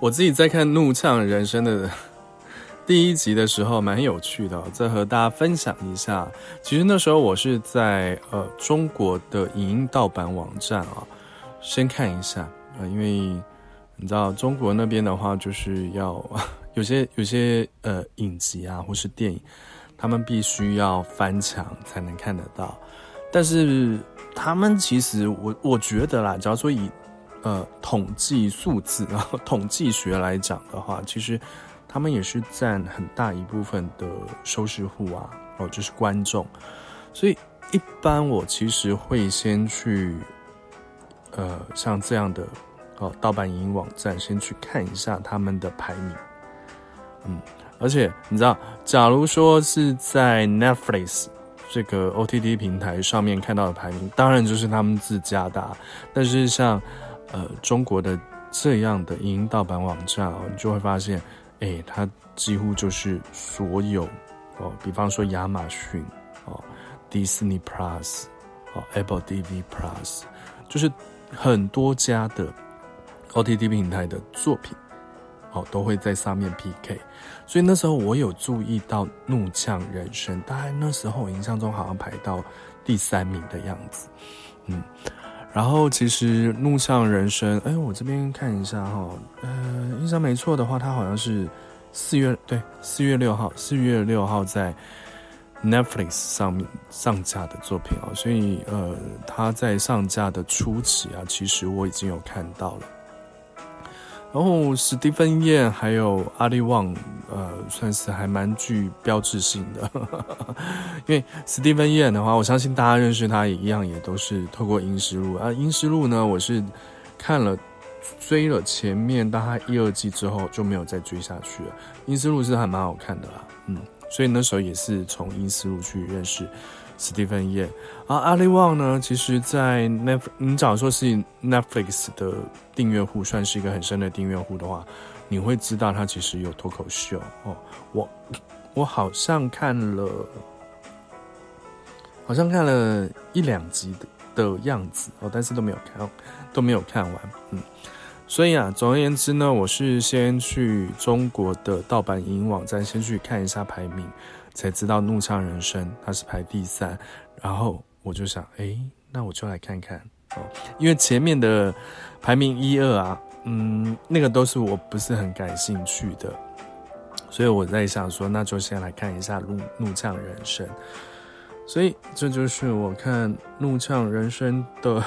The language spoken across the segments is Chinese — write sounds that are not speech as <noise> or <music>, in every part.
我自己在看《怒呛人生》的 <laughs> 第一集的时候，蛮有趣的，再和大家分享一下。其实那时候我是在呃中国的影音盗版网站啊，先看一下啊，因为你知道中国那边的话，就是要 <laughs> 有些有些呃影集啊或是电影，他们必须要翻墙才能看得到。但是他们其实我我觉得啦，假如说以呃，统计数字，<laughs> 啊统计学来讲的话，其实他们也是占很大一部分的收视户啊，哦，就是观众。所以一般我其实会先去，呃，像这样的哦盗版影音网站，先去看一下他们的排名。嗯，而且你知道，假如说是在 Netflix 这个 OTT 平台上面看到的排名，当然就是他们自家的啊，但是像呃，中国的这样的影音盗版网站哦，你就会发现，哎，它几乎就是所有哦，比方说亚马逊哦，Disney Plus 哦，Apple TV Plus，就是很多家的 OTT 平台的作品哦，都会在上面 PK。所以那时候我有注意到《怒呛人生》，大概那时候我印象中好像排到第三名的样子，嗯。然后其实《怒向人生》，哎，我这边看一下哈，呃，印象没错的话，它好像是四月对四月六号，四月六号在 Netflix 上面上架的作品啊，所以呃，它在上架的初期啊，其实我已经有看到了。然后史蒂芬燕还有阿力旺，呃，算是还蛮具标志性的，<laughs> 因为史蒂芬燕的话，我相信大家认识他也一样，也都是透过《阴尸路》啊，《阴尸路》呢，我是看了追了前面大概一二季之后就没有再追下去了，《阴尸路》是还蛮好看的啦，嗯，所以那时候也是从《阴尸路》去认识。斯蒂芬叶，而阿里旺呢，其实在 Net，你假如说是 Netflix 的订阅户，算是一个很深的订阅户的话，你会知道他其实有脱口秀哦。我我好像看了，好像看了一两集的的样子哦，但是都没有看，都没有看完。嗯，所以啊，总而言之呢，我是先去中国的盗版影网站，先去看一下排名。才知道《怒呛人生》它是排第三，然后我就想，哎，那我就来看看哦，因为前面的排名一二啊，嗯，那个都是我不是很感兴趣的，所以我在想说，那就先来看一下《怒怒呛人生》，所以这就是我看《怒呛人生》的。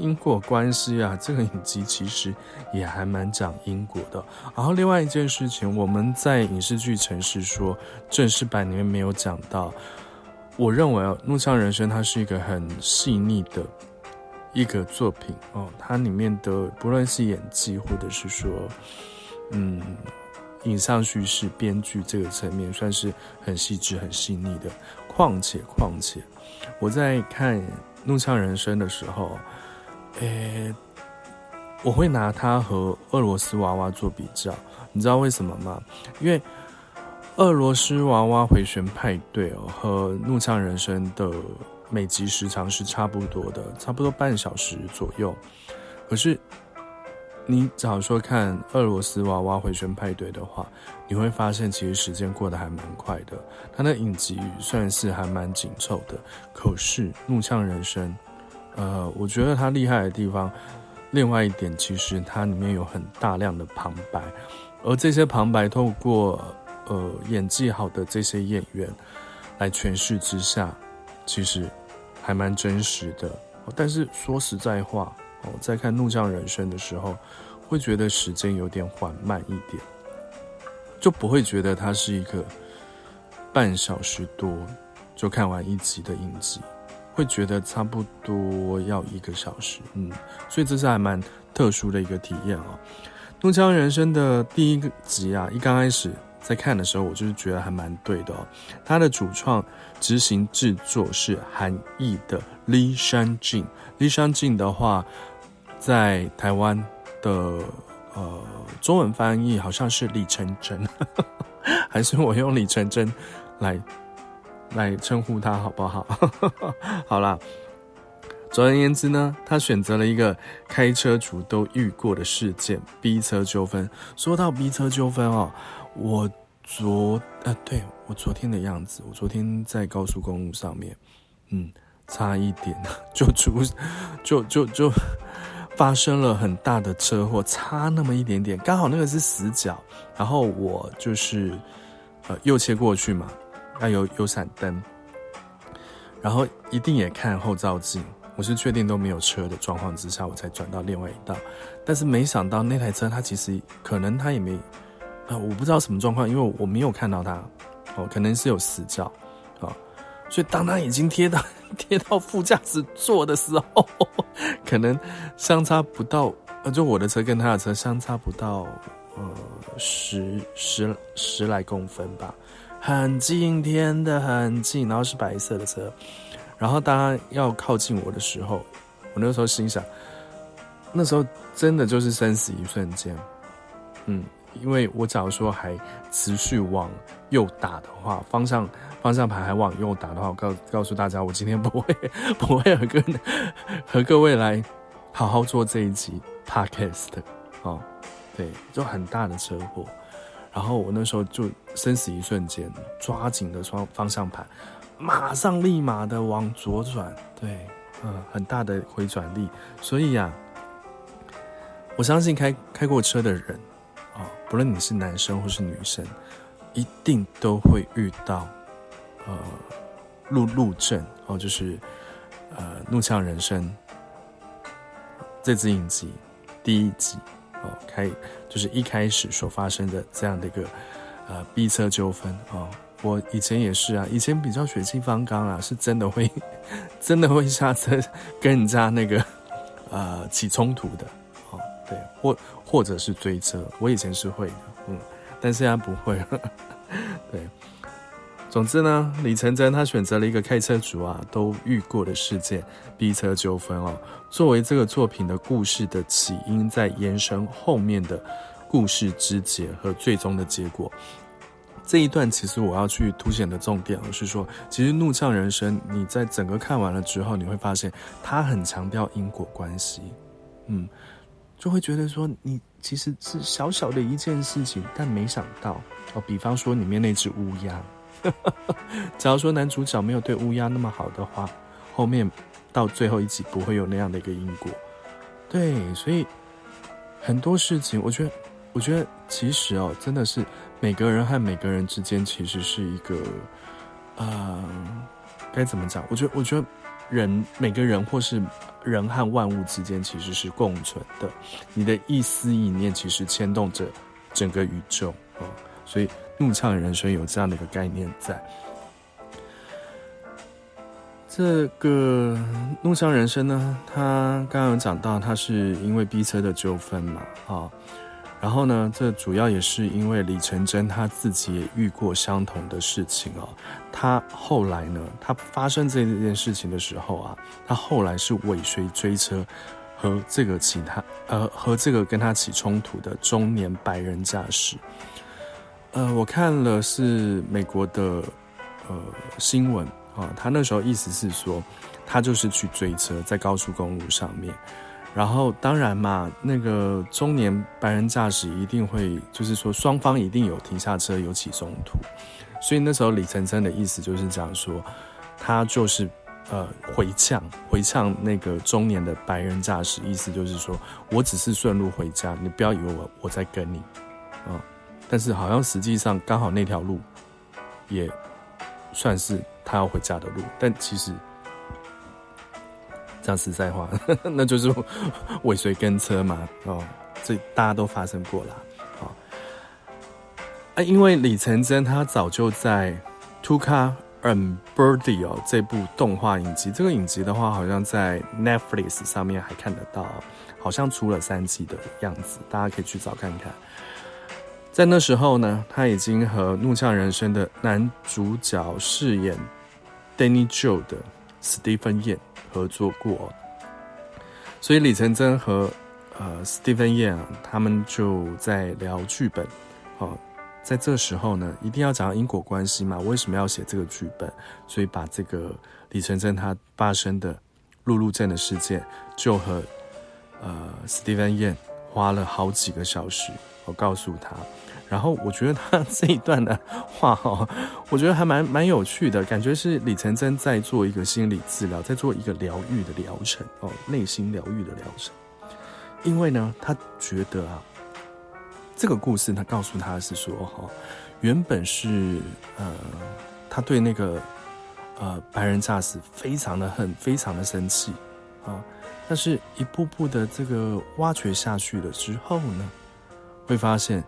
因果关系啊，这个影集其实也还蛮讲因果的。然后另外一件事情，我们在影视剧城市说正式版里面没有讲到。我认为啊，《怒呛人生》它是一个很细腻的一个作品哦，它里面的不论是演技或者是说，嗯，影像叙事、编剧这个层面，算是很细致、很细腻的。况且况且，我在看《怒呛人生》的时候。诶、我会拿它和俄罗斯娃娃做比较，你知道为什么吗？因为俄罗斯娃娃回旋派对哦，和怒呛人生的每集时长是差不多的，差不多半小时左右。可是你假如说看俄罗斯娃娃回旋派对的话，你会发现其实时间过得还蛮快的。它的影集算是还蛮紧凑的，可是怒呛人生。呃，我觉得它厉害的地方，另外一点其实它里面有很大量的旁白，而这些旁白透过呃演技好的这些演员来诠释之下，其实还蛮真实的。但是说实在话，我在看《怒呛人生》的时候，会觉得时间有点缓慢一点，就不会觉得它是一个半小时多就看完一集的影集。会觉得差不多要一个小时，嗯，所以这是还蛮特殊的一个体验哦。《怒呛人生》的第一个集啊，一刚开始在看的时候，我就是觉得还蛮对的哦。它的主创执行制作是韩裔的李商静，李商静的话，在台湾的呃中文翻译好像是李成真，<laughs> 还是我用李成真来。来称呼他好不好？<laughs> 好啦，总而言之呢，他选择了一个开车族都遇过的事件——逼车纠纷。说到逼车纠纷哦，我昨呃，对，我昨天的样子，我昨天在高速公路上面，嗯，差一点 <laughs> 就出，就就就发生了很大的车祸，差那么一点点，刚好那个是死角，然后我就是呃右切过去嘛，要有有闪灯，然后一定也看后照镜。我是确定都没有车的状况之下，我才转到另外一道。但是没想到那台车，它其实可能它也没，呃，我不知道什么状况，因为我没有看到它，哦，可能是有死角，啊、所以当它已经贴到 <laughs> 贴到副驾驶座的时候，<laughs> 可能相差不到，呃，就我的车跟他的车相差不到，呃，十十十来公分吧，很近，天的很近，然后是白色的车。然后当他要靠近我的时候，我那时候心想，那时候真的就是生死一瞬间，嗯，因为我假如说还持续往右打的话，方向方向盘还往右打的话，我告告诉大家，我今天不会 <laughs> 不会和各和各位来好好做这一集 podcast 哦，对，就很大的车祸，然后我那时候就生死一瞬间，抓紧的双方向盘。马上立马的往左转，对，嗯，很大的回转力，所以呀、我相信开开过车的人啊，不论你是男生或是女生，一定都会遇到，呃，路路症哦，就是呃，怒呛人生这支影集第一集哦，开就是一开始所发生的这样的一个呃逼车纠纷哦。我以前也是啊，以前比较血气方刚啊，是真的会，<laughs> 真的会下车跟人家那个，呃，起冲突的，哦，对，或或者是追车，我以前是会的，嗯，但现在不会了，<laughs> 对。总之呢，李成真他选择了一个开车族啊都遇过的事件，逼车纠纷哦，作为这个作品的故事的起因，在延伸后面的故事枝节和最终的结果。这一段其实我要去凸显的重点，是说，其实《怒呛人生》你在整个看完了之后，你会发现他很强调因果关系，嗯，就会觉得说你其实是小小的一件事情，但没想到哦，比方说里面那只乌鸦，哈假如说男主角没有对乌鸦那么好的话，后面到最后一集不会有那样的一个因果，对，所以很多事情，我觉得，我觉得其实哦，真的是。每个人和每个人之间其实是一个，呃，该怎么讲？我觉得，我觉得人每个人或是人和万物之间其实是共存的。你的一丝一念其实牵动着整个宇宙啊，所以怒呛人生有这样的一个概念在。这个怒呛人生呢，他刚刚有讲到，他是因为逼车的纠纷嘛，啊。然后呢，这主要也是因为李成真他自己也遇过相同的事情哦。他后来呢，他发生这件事情的时候啊，他后来是尾随追车，和这个其他呃和这个跟他起冲突的中年白人驾驶。呃，我看了是美国的呃新闻啊，他那时候意思是说，他就是去追车，在高速公路上面。然后当然嘛，那个中年白人驾驶一定会，就是说双方一定有停下车有起冲突，所以那时候李晨晨的意思就是讲说，他就是呃回呛回呛那个中年的白人驾驶，意思就是说我只是顺路回家，你不要以为我我在跟你啊、哦，但是好像实际上刚好那条路也算是他要回家的路，但其实。讲实在话，<laughs> 那就是尾随跟车嘛，哦，这大家都发生过啦，哦，啊，因为李成真他早就在《Tuca and Birdie》哦这部动画影集，这个影集的话，好像在 Netflix 上面还看得到，好像出了三季的样子，大家可以去找看看。在那时候呢，他已经和《怒呛人生》的男主角饰演 Danny Joe 的史蒂芬·燕。合作过，所以李成真和呃史蒂芬·燕啊，他们就在聊剧本。哦，在这时候呢，一定要讲因果关系嘛？为什么要写这个剧本？所以把这个李成真他发生的路怒症的事件，就和呃史蒂芬·燕花了好几个小时，我告诉他。然后我觉得他 <laughs> 这一段的话哈，我觉得还蛮蛮有趣的，感觉是李成真在做一个心理治疗，在做一个疗愈的疗程哦，内心疗愈的疗程。因为呢，他觉得啊，这个故事他告诉他是说哈，原本是呃，他对那个呃白人诈死非常的恨，非常的生气啊，但是一步步的这个挖掘下去了之后呢，会发现。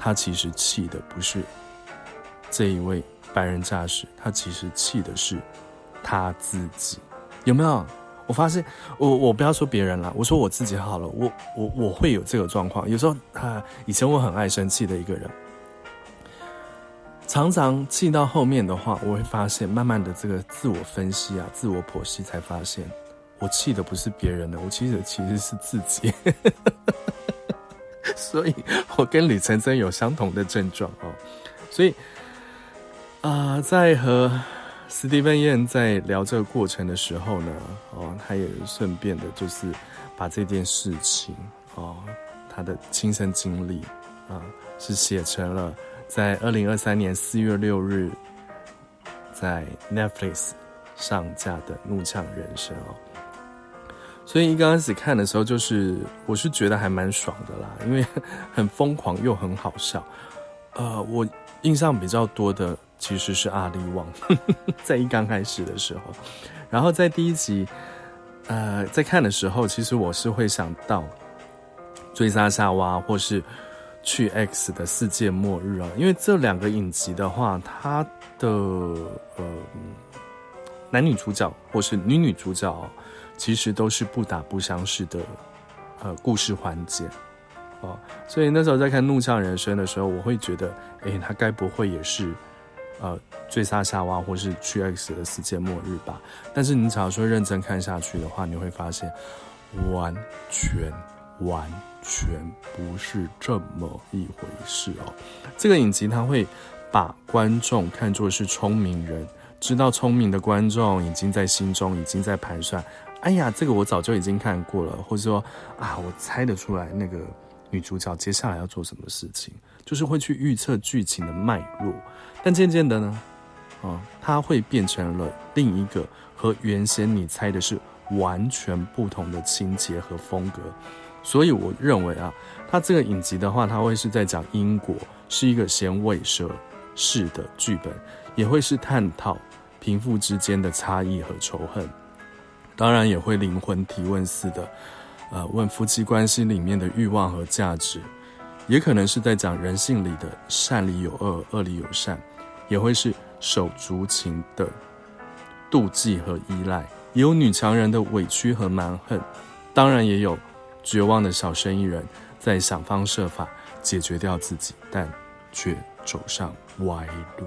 他其实气的不是这一位白人驾驶，他其实气的是他自己，有没有？我发现，我我不要说别人啦，我说我自己好了，我我我会有这个状况。有时候啊，以前我很爱生气的一个人，常常气到后面的话，我会发现，慢慢的这个自我分析啊，自我剖析，才发现我气的不是别人的，我气的其实是自己。<laughs> <laughs> 所以我跟李晨真有相同的症状哦，所以啊、在和史蒂芬燕在聊这个过程的时候呢，哦，他也顺便的就是把这件事情哦，他的亲身经历啊，是写成了在二零二三年四月六日在 Netflix 上架的《怒呛人生》哦。所以一刚开始看的时候，就是我是觉得还蛮爽的啦，因为 <laughs> 很疯狂又很好笑。呃，我印象比较多的其实是阿力旺，<laughs> 在一刚开始的时候，然后在第一集，呃，在看的时候，其实我是会想到追杀夏娃或是去 X 的世界末日啊，因为这两个影集的话，它的呃男女主角或是女女主角。其实都是不打不相识的，呃，故事环节，哦，所以那时候在看《怒呛人生》的时候，我会觉得，诶，他该不会也是，呃，追杀夏娃或是去 X 的世界末日吧？但是你只要说认真看下去的话，你会发现，完全完全不是这么一回事哦。这个影集他会把观众看作是聪明人，知道聪明的观众已经在心中已经在盘算。哎呀，这个我早就已经看过了，或者说啊，我猜得出来那个女主角接下来要做什么事情，就是会去预测剧情的脉络。但渐渐的呢，啊，它会变成了另一个和原先你猜的是完全不同的情节和风格。所以我认为啊，它这个影集的话，它会是在讲因果，是一个咸尾蛇式的剧本，也会是探讨贫富之间的差异和仇恨。当然也会灵魂提问似的，呃，问夫妻关系里面的欲望和价值，也可能是在讲人性里的善里有恶，恶里有善，也会是手足情的妒忌和依赖，也有女强人的委屈和蛮横，当然也有绝望的小生意人在想方设法解决掉自己，但却走上歪路。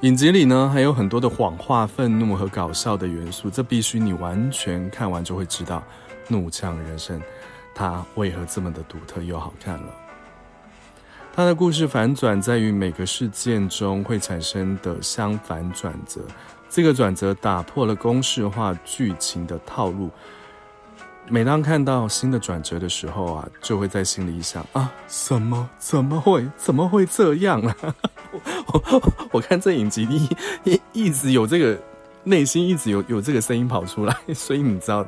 影集里呢，还有很多的谎话、愤怒和搞笑的元素，这必须你完全看完就会知道，《怒呛人生》它为何这么的独特又好看了。它的故事反转在于每个事件中会产生的相反转折，这个转折打破了公式化剧情的套路。每当看到新的转折的时候啊，就会在心里想啊，什么？怎么会？怎么会这样啊？<laughs> 我我，看这影集里一一直有这个内心一直有有这个声音跑出来，<laughs> 所以你知道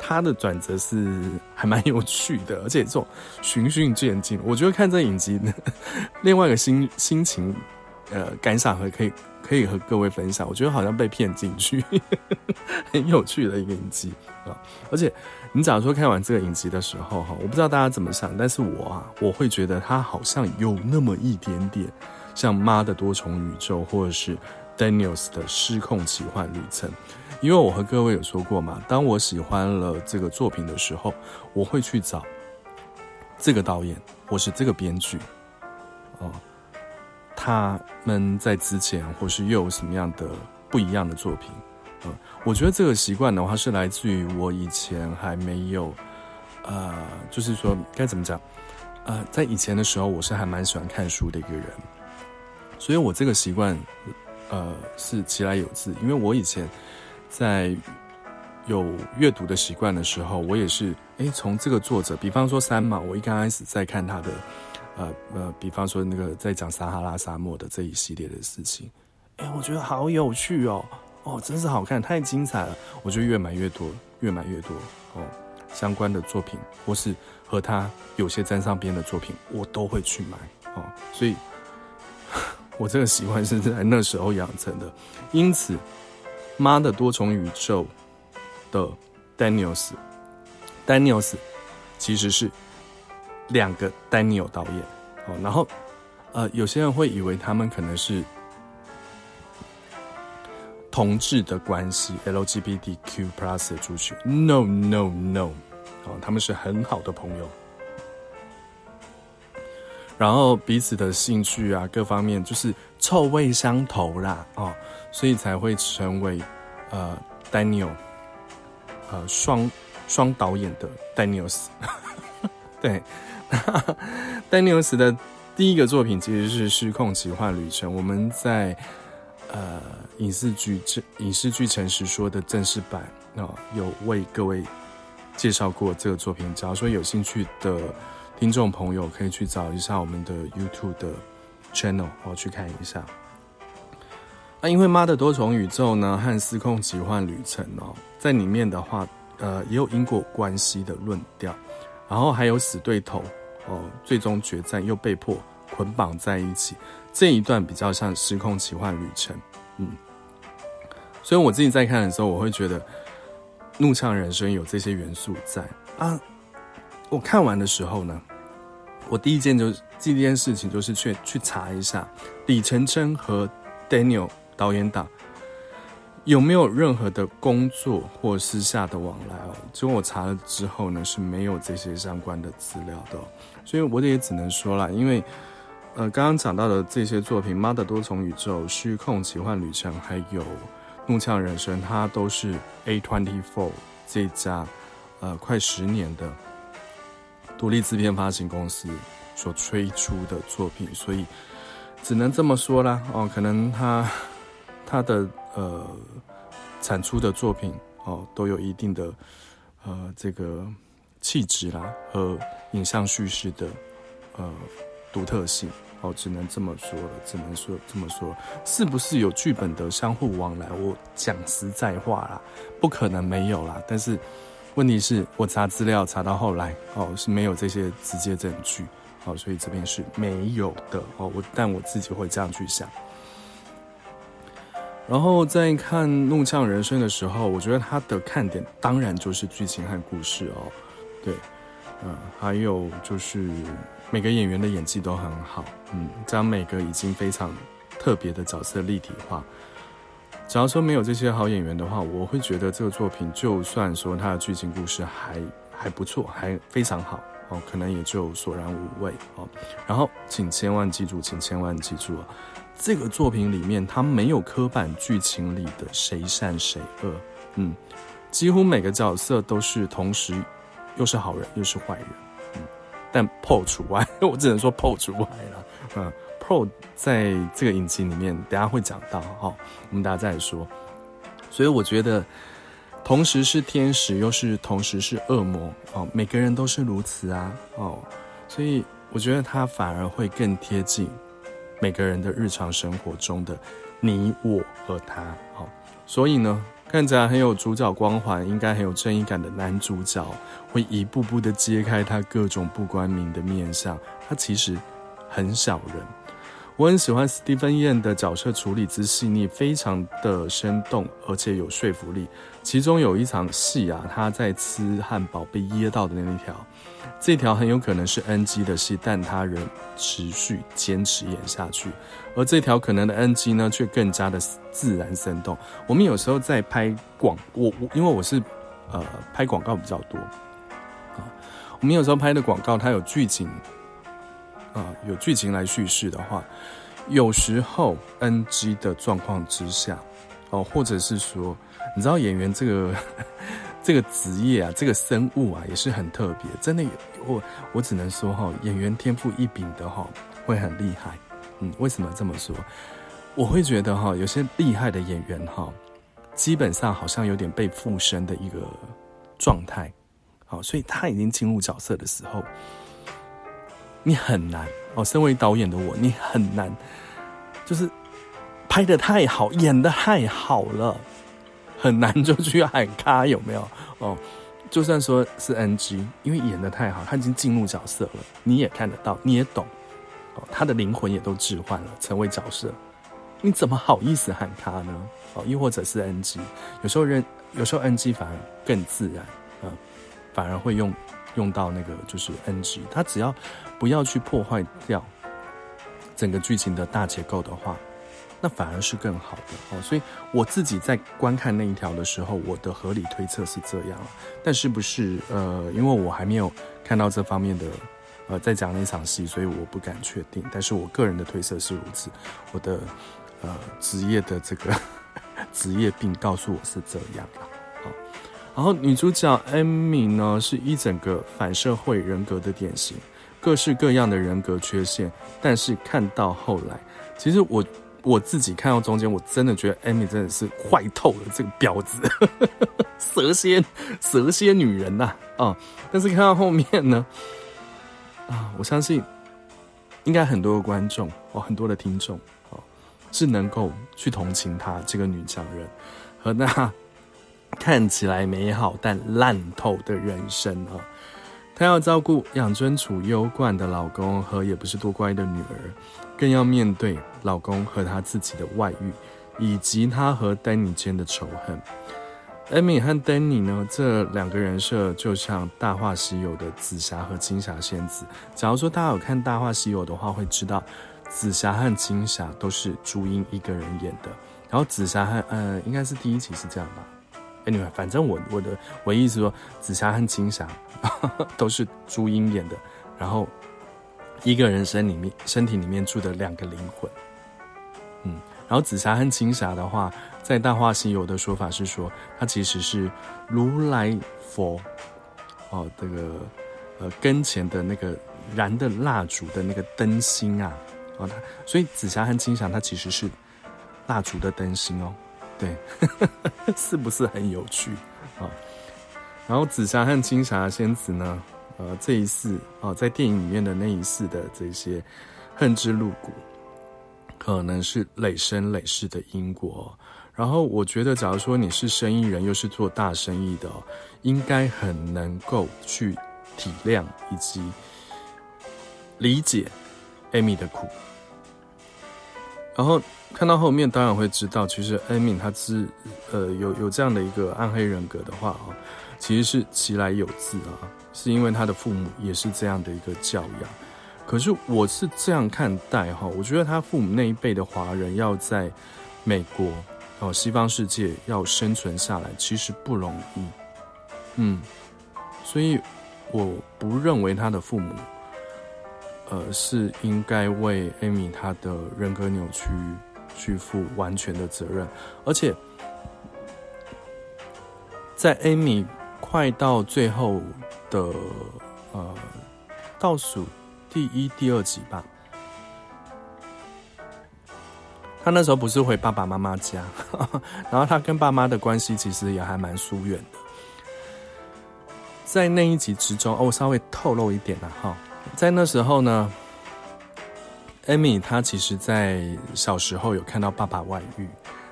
它的转折是还蛮有趣的，而且这种循序渐进，我觉得看这影集呢，另外一个心心情呃感想和可以可以和各位分享，我觉得好像被骗进去，<laughs> 很有趣的一个影集啊，而且你假如说看完这个影集的时候哈，我不知道大家怎么想，但是我啊我会觉得它好像有那么一点点。像妈的多重宇宙，或者是 Daniels 的失控奇幻旅程，因为我和各位有说过嘛，当我喜欢了这个作品的时候，我会去找这个导演或是这个编剧，哦，他们在之前或是又有什么样的不一样的作品，嗯，我觉得这个习惯的话是来自于我以前还没有，呃，就是说该怎么讲，呃，在以前的时候，我是还蛮喜欢看书的一个人。所以我这个习惯，呃，是其来有自，因为我以前在有阅读的习惯的时候，我也是哎，从这个作者，比方说三毛，我一刚开始在看他的，呃呃，比方说那个在讲撒哈拉沙漠的这一系列的事情，哎，我觉得好有趣哦，哦，真是好看，太精彩了，我就越买越多，越买越多哦，相关的作品或是和他有些沾上边的作品，我都会去买哦，所以，我这个习惯是在那时候养成的，因此。妈的多重宇宙的 Daniels，Daniels 其实是两个 Daniel 导演。哦，然后呃，有些人会以为他们可能是同志的关系，LGBTQ plus 的族群，No No No，哦，他们是很好的朋友，然后彼此的兴趣啊，各方面就是臭味相投啦，哦。所以才会成为，呃，Daniel，呃，双双导演的 Daniels，<laughs> 对，<laughs> Daniels 的第一个作品其实是《失控奇幻旅程》，我们在呃影视剧这影视剧诚实说的正式版啊、有为各位介绍过这个作品。假如说有兴趣的听众朋友，可以去找一下我们的 YouTube 的 channel，哦，去看一下。啊，因为妈的多重宇宙呢和失控奇幻旅程哦，在里面的话，呃，也有因果关系的论调，然后还有死对头哦，最终决战又被迫捆绑在一起，这一段比较像失控奇幻旅程，嗯，所以我自己在看的时候，我会觉得怒呛人生有这些元素在啊。我看完的时候呢，我第一件就第一件事情就是去去查一下李承琛和 Daniel。导演档有没有任何的工作或私下的往来哦？结果我查了之后呢，是没有这些相关的资料的，所以我也只能说啦，因为呃，刚刚讲到的这些作品，《妈的多重宇宙》《失控奇幻旅程》还有《怒呛人生》，它都是 A24 这家呃快十年的独立制片发行公司所推出的作品，所以只能这么说啦哦，可能他。他的呃产出的作品哦，都有一定的呃这个气质啦和影像叙事的呃独特性哦，只能这么说，只能说这么说，是不是有剧本的相互往来？我讲实在话啦，不可能没有啦。但是问题是我查资料查到后来哦，是没有这些直接证据哦，所以这边是没有的哦。我但我自己会这样去想。然后在看《怒呛人生》的时候，我觉得它的看点当然就是剧情和故事哦，对，嗯，还有就是每个演员的演技都很好，嗯，将每个已经非常特别的角色立体化。假如说没有这些好演员的话，我会觉得这个作品就算说它的剧情故事还还不错，还非常好哦，可能也就索然无味哦。然后，请千万记住，请千万记住啊！这个作品里面，它没有刻板剧情里的谁善谁恶，嗯，几乎每个角色都是同时又是好人又是坏人，嗯，但 Paul 除外，<laughs> 我只能说 Paul 除外了，嗯 Pro 在这个影集里面，等下会讲到哈，我们大家再说，所以我觉得同时是天使又是同时是恶魔哦，每个人都是如此啊，哦，所以我觉得他反而会更贴近。每个人的日常生活中的你、我和他，好，所以呢，看起来很有主角光环，应该很有正义感的男主角，会一步步的揭开他各种不光明的面相。他其实很小人。我很喜欢史蒂芬·燕的角色处理之细腻，非常的生动，而且有说服力。其中有一场戏啊，他在吃汉堡被噎到的那一条。这条很有可能是 NG 的戏，但他仍持续坚持演下去。而这条可能的 NG 呢，却更加的自然生动。我们有时候在拍广，我我因为我是呃拍广告比较多啊，我们有时候拍的广告它有剧情啊，有剧情来叙事的话，有时候 NG 的状况之下哦，或者是说，你知道演员这个。<laughs> 这个职业啊，这个生物啊，也是很特别。真的，我我只能说哈，演员天赋异禀的哈，会很厉害。嗯，为什么这么说？我会觉得哈，有些厉害的演员哈，基本上好像有点被附身的一个状态。好，所以他已经进入角色的时候，你很难哦。身为导演的我，你很难，就是拍得太好，演得太好了，很难就去喊卡，有没有？哦，就算说是 NG，因为演得太好，他已经进入角色了，你也看得到，你也懂，哦，他的灵魂也都置换了，成为角色，你怎么好意思喊卡呢？哦，又或者是 NG，有时候人，有时候 NG 反而更自然，嗯。反而会用用到那个就是 NG，他只要不要去破坏掉整个剧情的大结构的话，那反而是更好的哦。所以我自己在观看那一条的时候，我的合理推测是这样。但是不是呃，因为我还没有看到这方面的呃在讲那场戏，所以我不敢确定。但是我个人的推测是如此，我的呃职业的这个 <laughs> 职业病告诉我是这样。然后女主角 Amy 呢，是一整个反社会人格的典型，各式各样的人格缺陷。但是看到后来，其实我我自己看到中间，我真的觉得 Amy 真的是坏透了，这个婊子，蛇蝎蛇蝎女人呐啊，啊！但是看到后面呢，啊，我相信应该很多的观众哦，很多的听众哦，是能够去同情她这个女强人和那。看起来美好但烂透的人生啊！她要照顾养尊处优惯的老公和也不是多乖的女儿，更要面对老公和她自己的外遇，以及她和丹尼间的仇恨。艾米和丹尼呢，这两个人设就像《大话西游》的紫霞和金霞仙子。假如说大家有看《大话西游》的话，会知道紫霞和金霞都是朱茵一个人演的。然后紫霞和呃，应该是第一集是这样吧。Anyway，反正我我的我意思说，紫霞和金霞 <laughs> 都是朱茵演的，然后一个人身里面身体里面住的两个灵魂，嗯，然后紫霞和金霞的话，在《大话西游》的说法是说，它其实是如来佛哦，这个呃跟前的那个燃的蜡烛的那个灯芯啊，哦，它所以紫霞和金霞它其实是蜡烛的灯芯哦。对，<laughs> 是不是很有趣啊？然后紫霞和青霞仙子呢？呃，这一世啊，在电影里面的那一世的这些恨之入骨，可能是累生累世的因果。然后我觉得，假如说你是生意人，又是做大生意的，应该很能够去体谅以及理解 Amy 的苦。然后看到后面，当然会知道，其实艾米她是呃有有这样的一个暗黑人格的话啊，其实是其来有自啊，是因为他的父母也是这样的一个教养。可是我是这样看待哈，我觉得他父母那一辈的华人要在美国哦西方世界要生存下来，其实不容易。嗯，所以我不认为他的父母。呃，是应该为 Amy 她的人格扭曲去负完全的责任，而且在 Amy 快到最后的呃倒数第一、第二集吧，他那时候不是回爸爸妈妈家，然后他跟爸妈的关系其实也还蛮疏远的，在那一集之中，哦，我稍微透露一点了哈。在那时候呢，Amy 她其实，在小时候有看到爸爸外遇，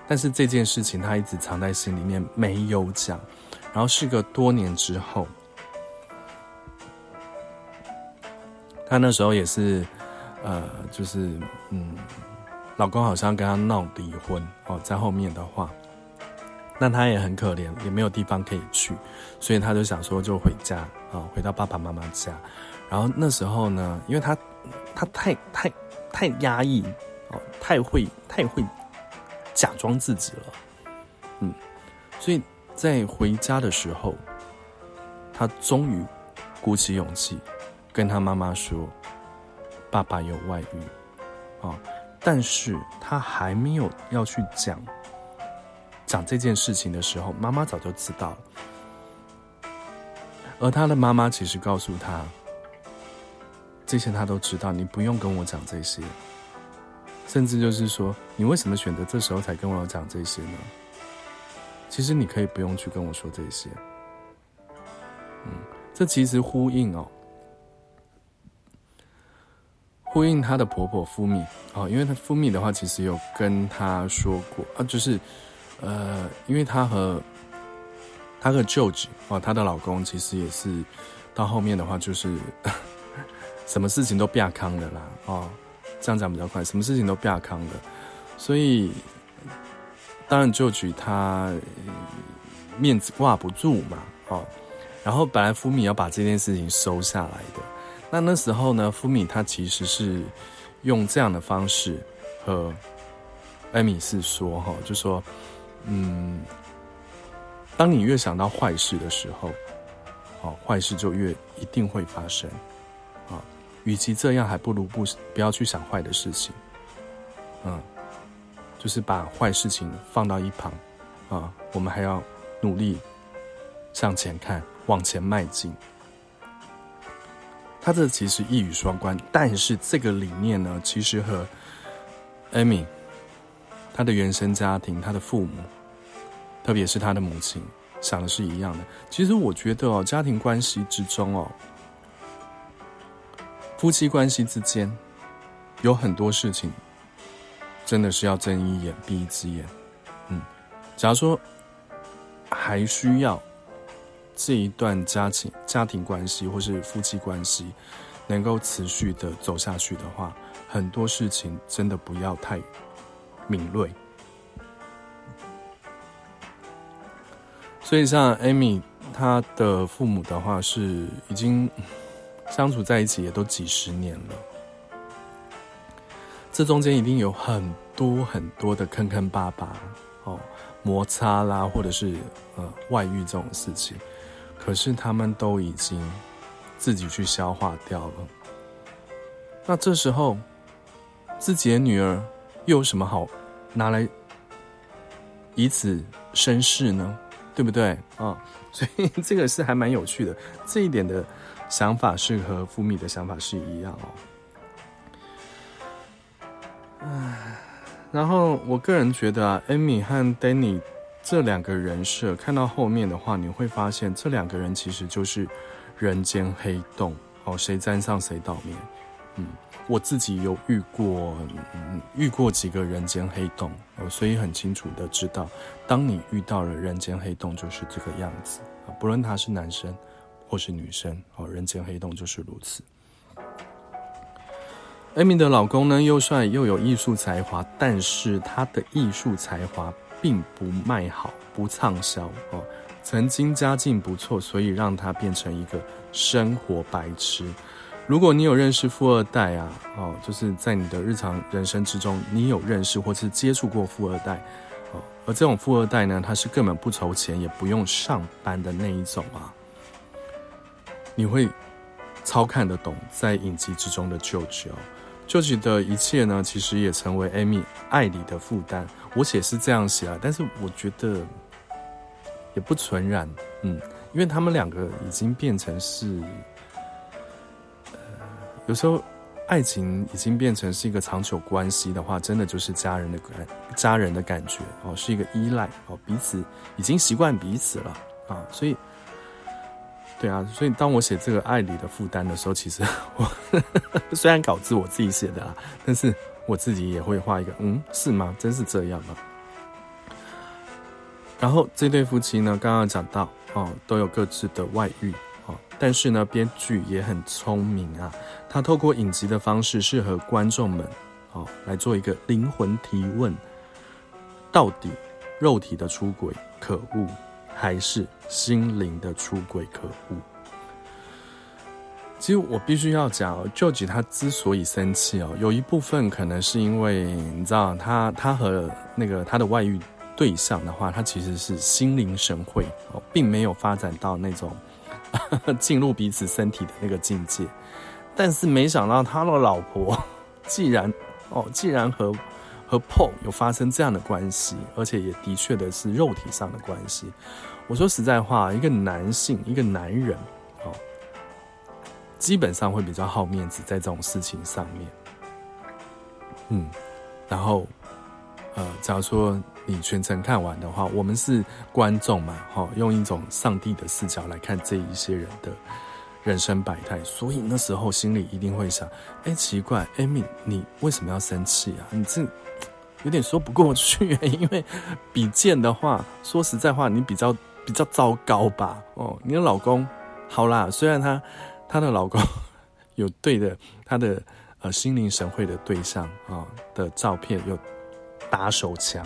但是这件事情她一直藏在心里面没有讲。然后事隔多年之后，她那时候也是，呃，就是嗯，老公好像跟她闹离婚哦，在后面的话，那她也很可怜，也没有地方可以去，所以她就想说就回家啊，回到爸爸妈妈家。然后那时候呢，因为他他太太太压抑哦，太会太会假装自己了，嗯，所以在回家的时候，他终于鼓起勇气跟他妈妈说，爸爸有外遇啊，但是他还没有要去讲讲这件事情的时候，妈妈早就知道了，而他的妈妈其实告诉他。这些他都知道，你不用跟我讲这些，甚至就是说，你为什么选择这时候才跟我讲这些呢？其实你可以不用去跟我说这些。嗯，这其实呼应哦，呼应她的婆婆夫米哦，因为她夫米的话，其实有跟她说过啊，就是呃，因为她和她和 George 哦，她的老公其实也是到后面的话，就是什么事情都不亚康的啦哦，这样讲比较快，什么事情都不亚康的，所以当然就举他面子挂不住嘛哦。然后本来福米要把这件事情收下来的，那那时候呢，福米他其实是用这样的方式和艾米斯说哈，就说，嗯，当你越想到坏事的时候，哦，坏事就越一定会发生，与其这样，还不如不不要去想坏的事情，嗯，就是把坏事情放到一旁，啊，我们还要努力向前看。往前迈进，他这其实一语双关，但是这个理念呢，其实和艾米他的原生家庭、他的父母，特别是他的母亲想的是一样的。其实我觉得哦，家庭关系之中哦，夫妻关系之间有很多事情，真的是要睁一眼闭一只眼。嗯，假如说还需要。这一段家庭家庭关系或是夫妻关系能够持续的走下去的话，很多事情真的不要太敏锐。所以像 Amy 她的父母的话是已经相处在一起也都几十年了，这中间一定有很多很多的坑坑巴巴哦，摩擦啦，或者是呃外遇这种事情。可是他们都已经自己去消化掉了。那这时候，自己的女儿又有什么好拿来以此生事呢？对不对啊？所以这个是还蛮有趣的。这一点的想法是和富米的想法是一样哦。唉，然后我个人觉得啊，Amy 和 Danny。这两个人设看到后面的话，你会发现这两个人其实就是人间黑洞哦，谁沾上谁倒霉。嗯，我自己有遇过，嗯，遇过几个人间黑洞哦，所以很清楚的知道，当你遇到了人间黑洞，就是这个样子啊，不论他是男生或是女生哦，人间黑洞就是如此。艾米的老公呢，又帅又有艺术才华，但是他的艺术才华。并不卖好，不畅销哦。曾经家境不错，所以让他变成一个生活白痴。如果你有认识富二代啊，哦，就是在你的日常人生之中，你有认识或是接触过富二代，哦，而这种富二代呢，他是根本不愁钱，也不用上班的那一种啊。你会超看得懂在影集之中的舅舅，舅舅。的一切呢，其实也成为 Amy 爱里的负担。我写是这样写啊，但是我觉得也不纯然，嗯，因为他们两个已经变成是，呃，有时候爱情已经变成是一个长久关系的话，真的就是家人的感，家人的感觉哦，是一个依赖哦，彼此已经习惯彼此了啊，所以。对啊，所以当我写这个爱里的负担的时候，其实我 <laughs> 虽然稿子我自己写的啦，但是我自己也会画一个，嗯，是吗？真是这样吗？然后这对夫妻呢，刚刚讲到哦，都有各自的外遇哦，但是呢，编剧也很聪明啊，他透过影集的方式，适合观众们哦来做一个灵魂提问：到底肉体的出轨可恶？还是心灵的出轨可恶。其实我必须要讲，George 他之所以生气哦，有一部分可能是因为你知道，他他和那个他的外遇对象的话，他其实是心领神会哦，并没有发展到那种 <laughs> 进入彼此身体的那个境界。但是没想到他的老婆既然哦，既然和和 Paul 有发生这样的关系，而且也的确的是肉体上的关系。我说实在话，一个男性，一个男人，哦，基本上会比较好面子，在这种事情上面，嗯，然后呃，假如说你全程看完的话，我们是观众嘛，哈，用一种上帝的视角来看这一些人的人生百态，所以那时候心里一定会想，哎，奇怪，Amy，你为什么要生气啊？你这有点说不过去，<laughs> 因为比剑的话，说实在话，你比较比较糟糕吧？哦，你的老公，好啦，虽然他他的老公 <laughs> 有对的他的呃心领神会的对象啊、的照片有。打手枪，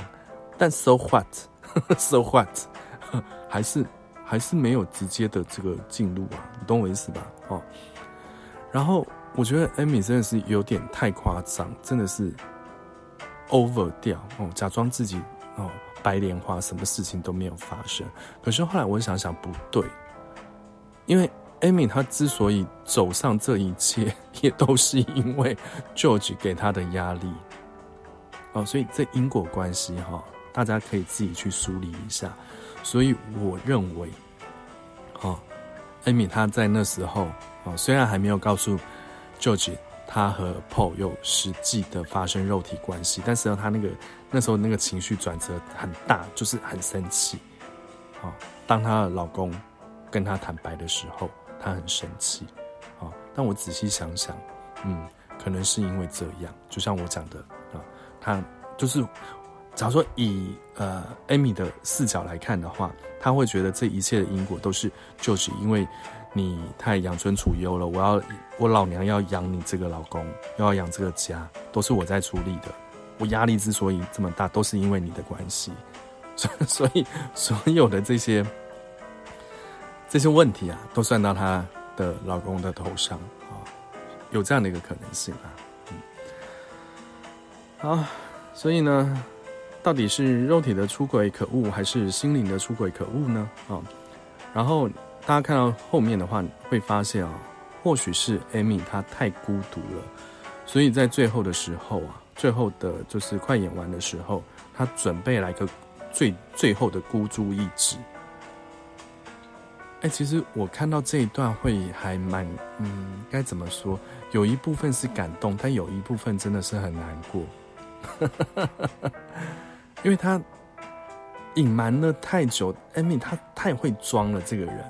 但 so what，so what，<laughs> <laughs> 还是还是没有直接的这个进入啊，你懂我意思吧？哦，然后我觉得 Amy 真的是有点太夸张，真的是 over 掉哦，假装自己哦白莲花，什么事情都没有发生。可是后来我想想不对，因为 Amy 她之所以走上这一切，也都是因为 George 给她的压力。哦，所以这因果关系哈，大家可以自己去梳理一下。所以我认为，哦，Amy 她在那时候哦，虽然还没有告诉 George 她和 Paul 有实际的发生肉体关系，但是呢，她那个那时候那个情绪转折很大，就是很生气。哦，当她的老公跟她坦白的时候，她很生气。哦，但我仔细想想，嗯，可能是因为这样，就像我讲的啊。他就是，假如说以呃 Amy 的视角来看的话，她会觉得这一切的因果都是就是因为你太养尊处优了，我要我老娘要养你这个老公，又要养这个家，都是我在出力的。我压力之所以这么大，都是因为你的关系，<laughs> 所以 <laughs> 所以所有的这些这些问题啊，都算到她的老公的头上啊，有这样的一个可能性啊。嗯好，所以呢，到底是肉体的出轨可恶，还是心灵的出轨可恶呢？啊，然后大家看到后面的话，会发现啊，或许是 Amy 她太孤独了，所以在最后的时候啊，最后的就是快演完的时候，他准备来个最最后的孤注一掷。哎，其实我看到这一段会还蛮，嗯，该怎么说？有一部分是感动，但有一部分真的是很难过。<laughs> 因为他隐瞒了太久，Amy 他太会装了。这个人，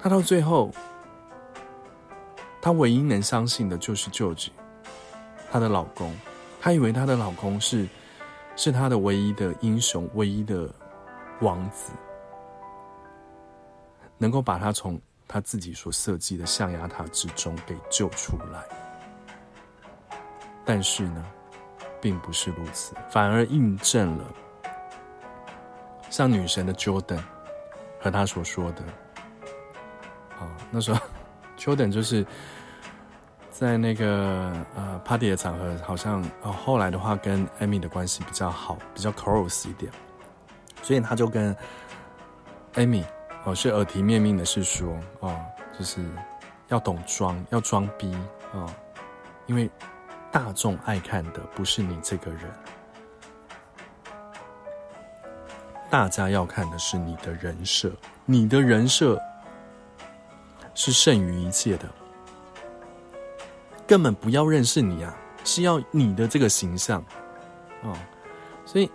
他到最后，他唯一能相信的就是舅舅她的老公。她以为她的老公是是她的唯一的英雄，唯一的王子，能够把他从他自己所设计的象牙塔之中给救出来。但是呢，并不是如此，反而印证了像女神的 Jordan 和她所说的。啊，那时候 <laughs> Jordan 就是在那个呃 party 的场合，好像哦，后来的话跟 Amy 的关系比较好，比较 close 一点，所以他就跟 Amy 哦是耳提面命的是说哦，就是要懂装，要装逼，哦，因为。大众爱看的不是你这个人，大家要看的是你的人设。你的人设是胜于一切的，根本不要认识你啊，是要你的这个形象哦。所以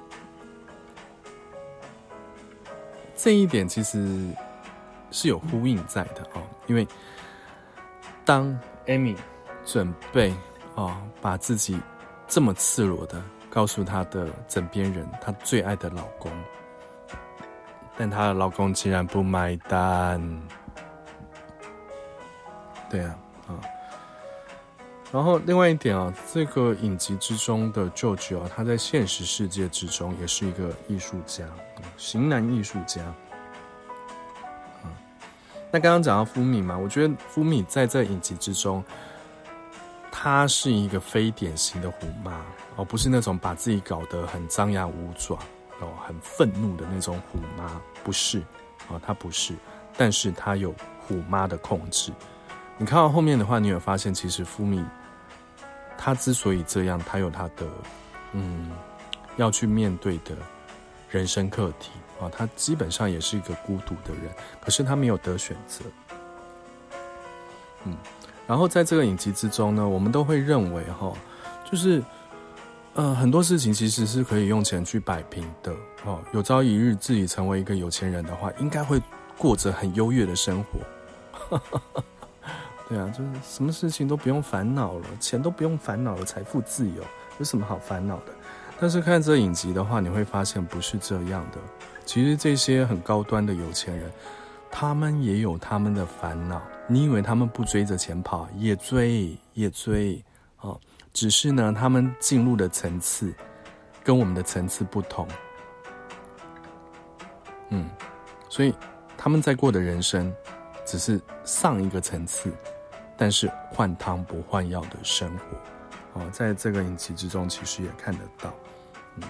这一点其实是有呼应在的哦，因为当 Amy 准备。哦，把自己这么赤裸的告诉她的枕边人，她最爱的老公，但她的老公竟然不买单。对啊，然后另外一点啊，这个影集之中的舅舅啊，他在现实世界之中也是一个艺术家，型男艺术家。那刚刚讲到 Fumi 嘛，我觉得 Fumi 在这影集之中。他是一个非典型的虎妈哦，不是那种把自己搞得很张牙舞爪哦，很愤怒的那种虎妈，不是哦，他不是，但是他有虎妈的控制。你看到后面的话，你有发现其实 Fumi 他之所以这样，他有他的嗯要去面对的人生课题啊，他基本上也是一个孤独的人，可是他没有得选择，嗯。然后在这个影集之中呢，我们都会认为哈，就是呃，很多事情其实是可以用钱去摆平的哦。有朝一日自己成为一个有钱人的话，应该会过着很优越的生活。对啊，就是什么事情都不用烦恼了，钱都不用烦恼了，财富自由，有什么好烦恼的？但是看这影集的话，你会发现不是这样的。其实这些很高端的有钱人，他们也有他们的烦恼。你以为他们不追着钱跑，也追也追哦，只是呢，他们进入的层次跟我们的层次不同。嗯，所以他们在过的人生只是上一个层次。但是换汤不换药的生活，哦，在这个影集之中，其实也看得到。嗯，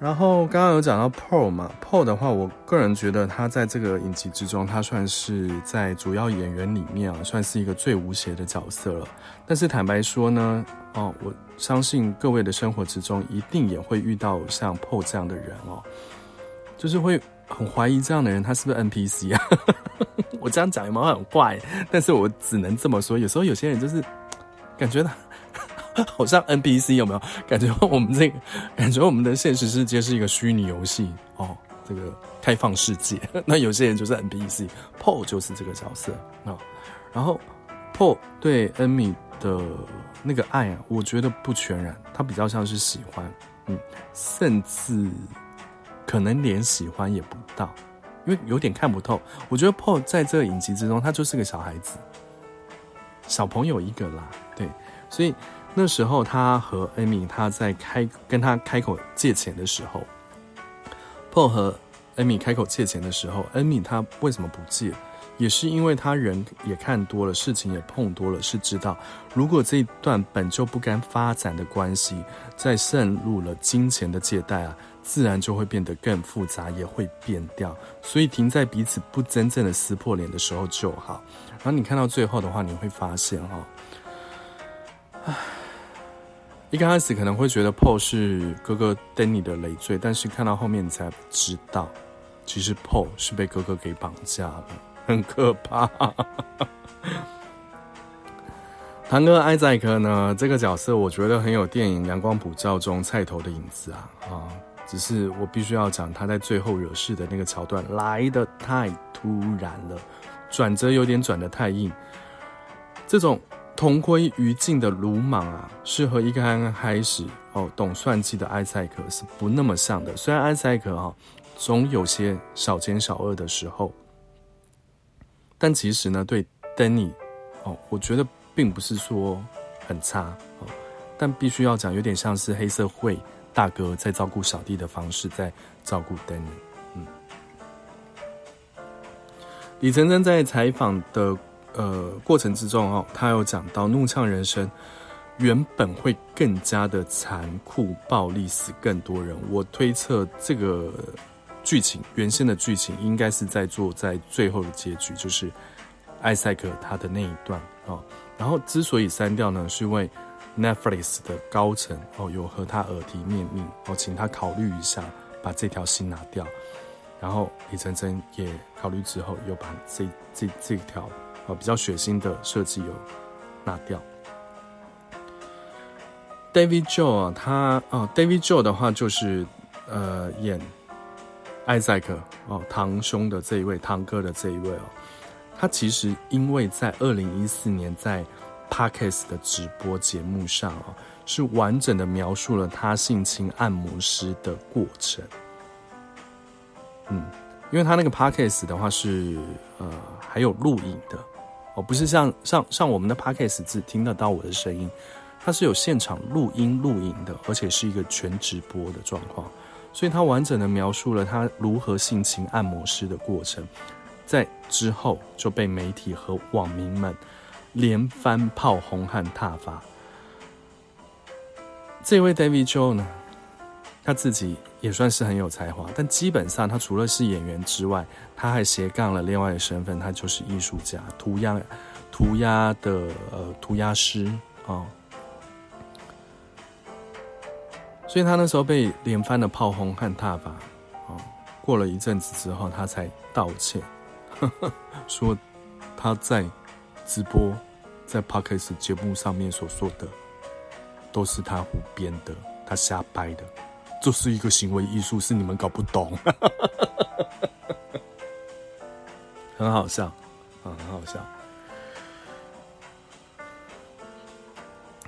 然后刚刚有讲到 Paul 嘛，Paul 的话，我个人觉得他在这个影集之中，他算是在主要演员里面啊，算是一个最无邪的角色了。但是坦白说呢，哦，我相信各位的生活之中，一定也会遇到像 Paul 这样的人哦，就是会。很怀疑这样的人，他是不是 NPC 啊？<laughs> 我这样讲有没有很怪？但是我只能这么说。有时候有些人就是感觉他 <laughs> 好像 NPC，有没有？感觉我们这个，感觉我们的现实世界是一个虚拟游戏哦，这个开放世界。<laughs> 那有些人就是 NPC，Paul 就是这个角色啊、然后 Paul 对 Amy 的那个爱啊，我觉得不全然，他比较像是喜欢，嗯，甚至。可能连喜欢也不到，因为有点看不透。我觉得 Paul 在这个影集之中，他就是个小孩子，小朋友一个啦。对，所以那时候他和 Amy 他在开跟他开口借钱的时候，Paul 和 Amy 开口借钱的时候，Amy 他为什么不借？也是因为他人也看多了，事情也碰多了，是知道如果这一段本就不该发展的关系，再渗入了金钱的借贷啊。自然就会变得更复杂，也会变掉。所以停在彼此不真正的撕破脸的时候就好。然后你看到最后的话，你会发现哈，唉，一开始可能会觉得 Paul 是哥哥 Danny 的累赘，但是看到后面你才知道，其实 Paul 是被哥哥给绑架了，很可怕。堂哥艾宰克呢，这个角色我觉得很有电影《阳光普照》中菜头的影子啊啊。只是我必须要讲，他在最后惹事的那个桥段来得太突然了，转折有点转得太硬。这种同归于尽的鲁莽啊，是和一个刚刚开始哦懂算计的埃塞克是不那么像的。虽然埃塞克啊总有些小奸小恶的时候，但其实呢，对丹尼哦，我觉得并不是说很差哦，但必须要讲，有点像是黑社会。大哥在照顾小弟的方式，在照顾 Danny。嗯，李晨晨在采访的呃过程之中哦，他有讲到《怒呛人生》原本会更加的残酷、暴力，死更多人。我推测这个剧情原先的剧情应该是在做在最后的结局，就是艾赛克他的那一段哦。然后之所以删掉呢，是因为。Netflix 的高层哦，有和他耳提面命哦，请他考虑一下，把这条信拿掉。然后李晨晨也考虑之后，又把这这这条哦比较血腥的设计有拿掉。David Joe 啊，他哦，David Joe 的话就是呃演艾赛克哦堂兄的这一位堂哥的这一位哦，他其实因为在二零一四年在 Podcast 的直播节目上啊，是完整的描述了他性侵按摩师的过程。嗯，因为他那个 Podcast 的话是呃还有录影的哦，不是像像像我们的 Podcast 只听得到我的声音，它是有现场录音录影的，而且是一个全直播的状况，所以他完整的描述了他如何性侵按摩师的过程，在之后就被媒体和网民们。连番炮轰和挞伐，这位 David Joe 呢，他自己也算是很有才华，但基本上他除了是演员之外，他还斜杠了另外的身份，他就是艺术家，涂鸦涂鸦的呃涂鸦师啊、哦，所以他那时候被连番的炮轰和挞伐，哦，过了一阵子之后，他才道歉，呵 <laughs> 呵说他在。直播在 Podcast 节目上面所说的，都是他胡编的，他瞎掰的，这是一个行为艺术，是你们搞不懂，<laughs> 很好笑，啊，很好笑。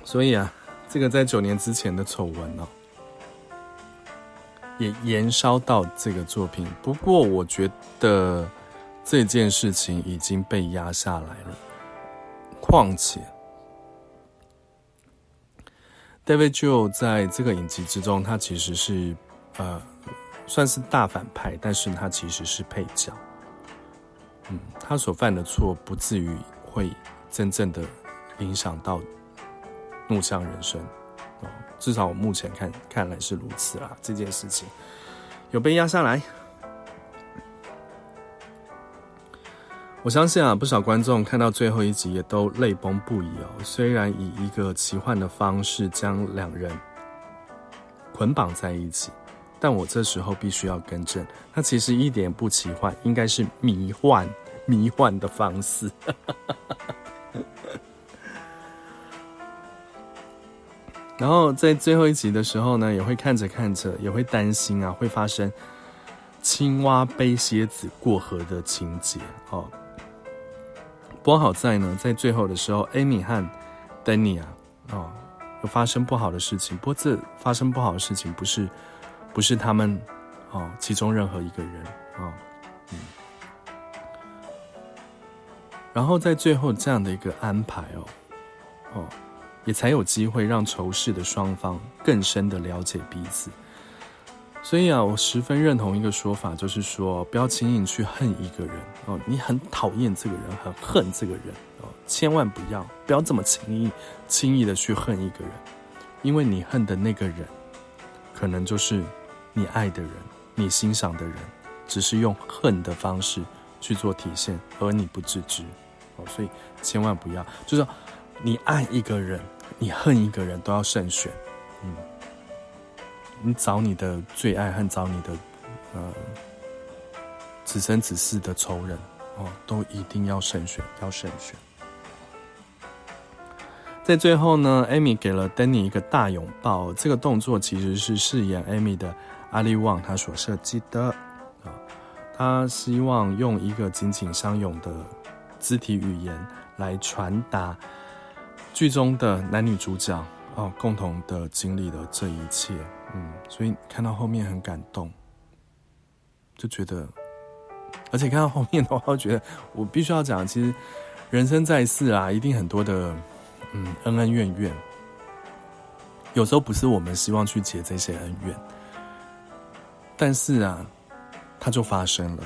所以啊，这个在九年之前的丑闻哦，也延烧到这个作品。不过我觉得这件事情已经被压下来了。况且，David Joel 在这个影集之中，他其实是呃算是大反派，但是他其实是配角。嗯，他所犯的错不至于会真正的影响到。怒呛人生，哦，至少我目前看看来是如此啦。这件事情有被压下来，我相信啊，不少观众看到最后一集也都泪崩不已哦。虽然以一个奇幻的方式将两人捆绑在一起，但我这时候必须要更正，它其实一点不奇幻，应该是迷幻、迷幻的方式。<laughs> 然后在最后一集的时候呢，也会看着看着，也会担心啊，会发生青蛙背蝎子过河的情节哦。不好在呢，在最后的时候，Amy 和 Danny 啊，哦，有发生不好的事情。不过这发生不好的事情不是不是他们哦，其中任何一个人哦，嗯。然后在最后这样的一个安排哦，哦。也才有机会让仇视的双方更深的了解彼此。所以啊，我十分认同一个说法，就是说不要轻易去恨一个人哦。你很讨厌这个人，很恨这个人哦，千万不要不要这么轻易轻易的去恨一个人，因为你恨的那个人，可能就是你爱的人，你欣赏的人，只是用恨的方式去做体现，而你不自知哦。所以千万不要，就是说你爱一个人。你恨一个人都要慎选，嗯，你找你的最爱和找你的呃此生此世的仇人哦，都一定要慎选，要慎选。在最后呢，Amy 给了 Danny 一个大拥抱，这个动作其实是饰演 Amy 的 Ali Wong 他所设计的啊，他希望用一个紧紧相拥的肢体语言来传达。剧中的男女主角哦，共同的经历了这一切，嗯，所以看到后面很感动，就觉得，而且看到后面的话，我觉得我必须要讲，其实人生在世啊，一定很多的嗯恩恩怨怨，有时候不是我们希望去结这些恩怨，但是啊，它就发生了，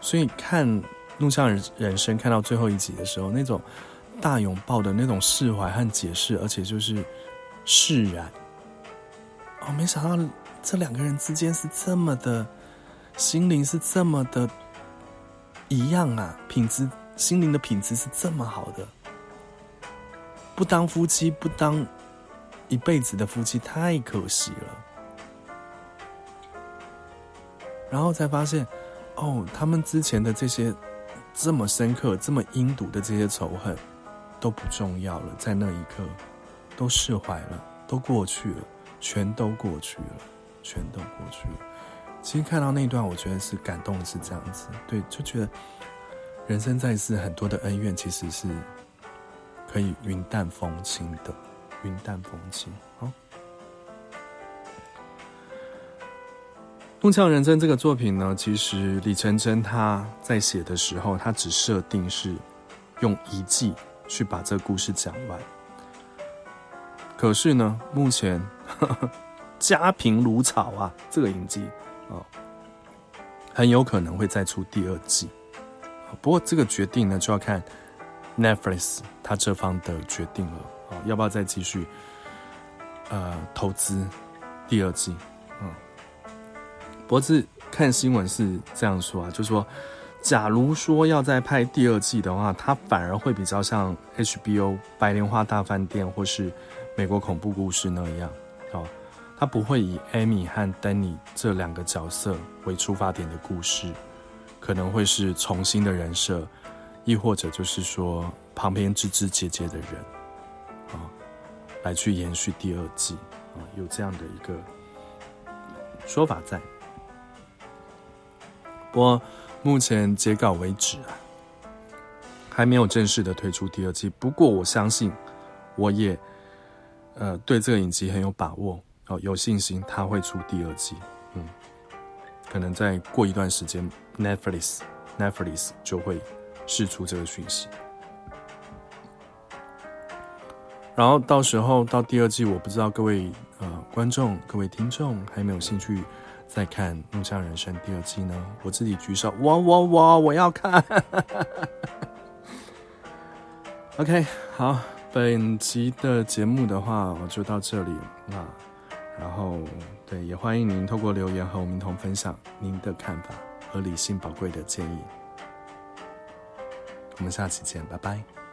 所以看《怒呛人人生》看到最后一集的时候，那种。大拥抱的那种释怀和解释，而且就是释然。哦，没想到这两个人之间是这么的，心灵是这么的一样啊，品质心灵的品质是这么好的。不当夫妻，不当一辈子的夫妻，太可惜了。然后才发现，哦，他们之前的这些这么深刻、这么阴毒的这些仇恨。都不重要了，在那一刻，都释怀了，都过去了，全都过去了，全都过去了。其实看到那段，我觉得是感动的，是这样子，对，就觉得人生在世，很多的恩怨其实是可以云淡风轻的，云淡风轻。好，《怒呛人生》这个作品呢，其实李成真他在写的时候，他只设定是用一季。去把这个故事讲完。可是呢，目前呵 <laughs> 呵家贫如草啊，这个影集啊，很有可能会再出第二季。不过这个决定呢，就要看 Netflix 他这方的决定了啊，要不要再继续呃投资第二季？嗯，不过是看新闻是这样说啊，就说。假如说要再拍第二季的话，它反而会比较像 HBO《白莲花大饭店》或是《美国恐怖故事》那样哦，它不会以 Amy 和 Danny 这两个角色为出发点的故事，可能会是重新的人设，亦或者就是说旁边枝枝节节的人啊，来去延续第二季啊，有这样的一个说法在。不过目前截稿为止啊，还没有正式的推出第二季。不过我相信，我也呃对这个影集很有把握哦，有信心它会出第二季。嗯，可能再过一段时间，Netflix Netflix 就会释出这个讯息。然后到时候到第二季，我不知道各位呃观众、各位听众还有没有兴趣再看《怒呛人生》第二季呢？我自己举手，我我我我要看。<laughs> <laughs> OK，好，本集的节目的话，我就到这里那。然后对，也欢迎您透过留言和我们一同分享您的看法和理性宝贵的建议。我们下期见，拜拜。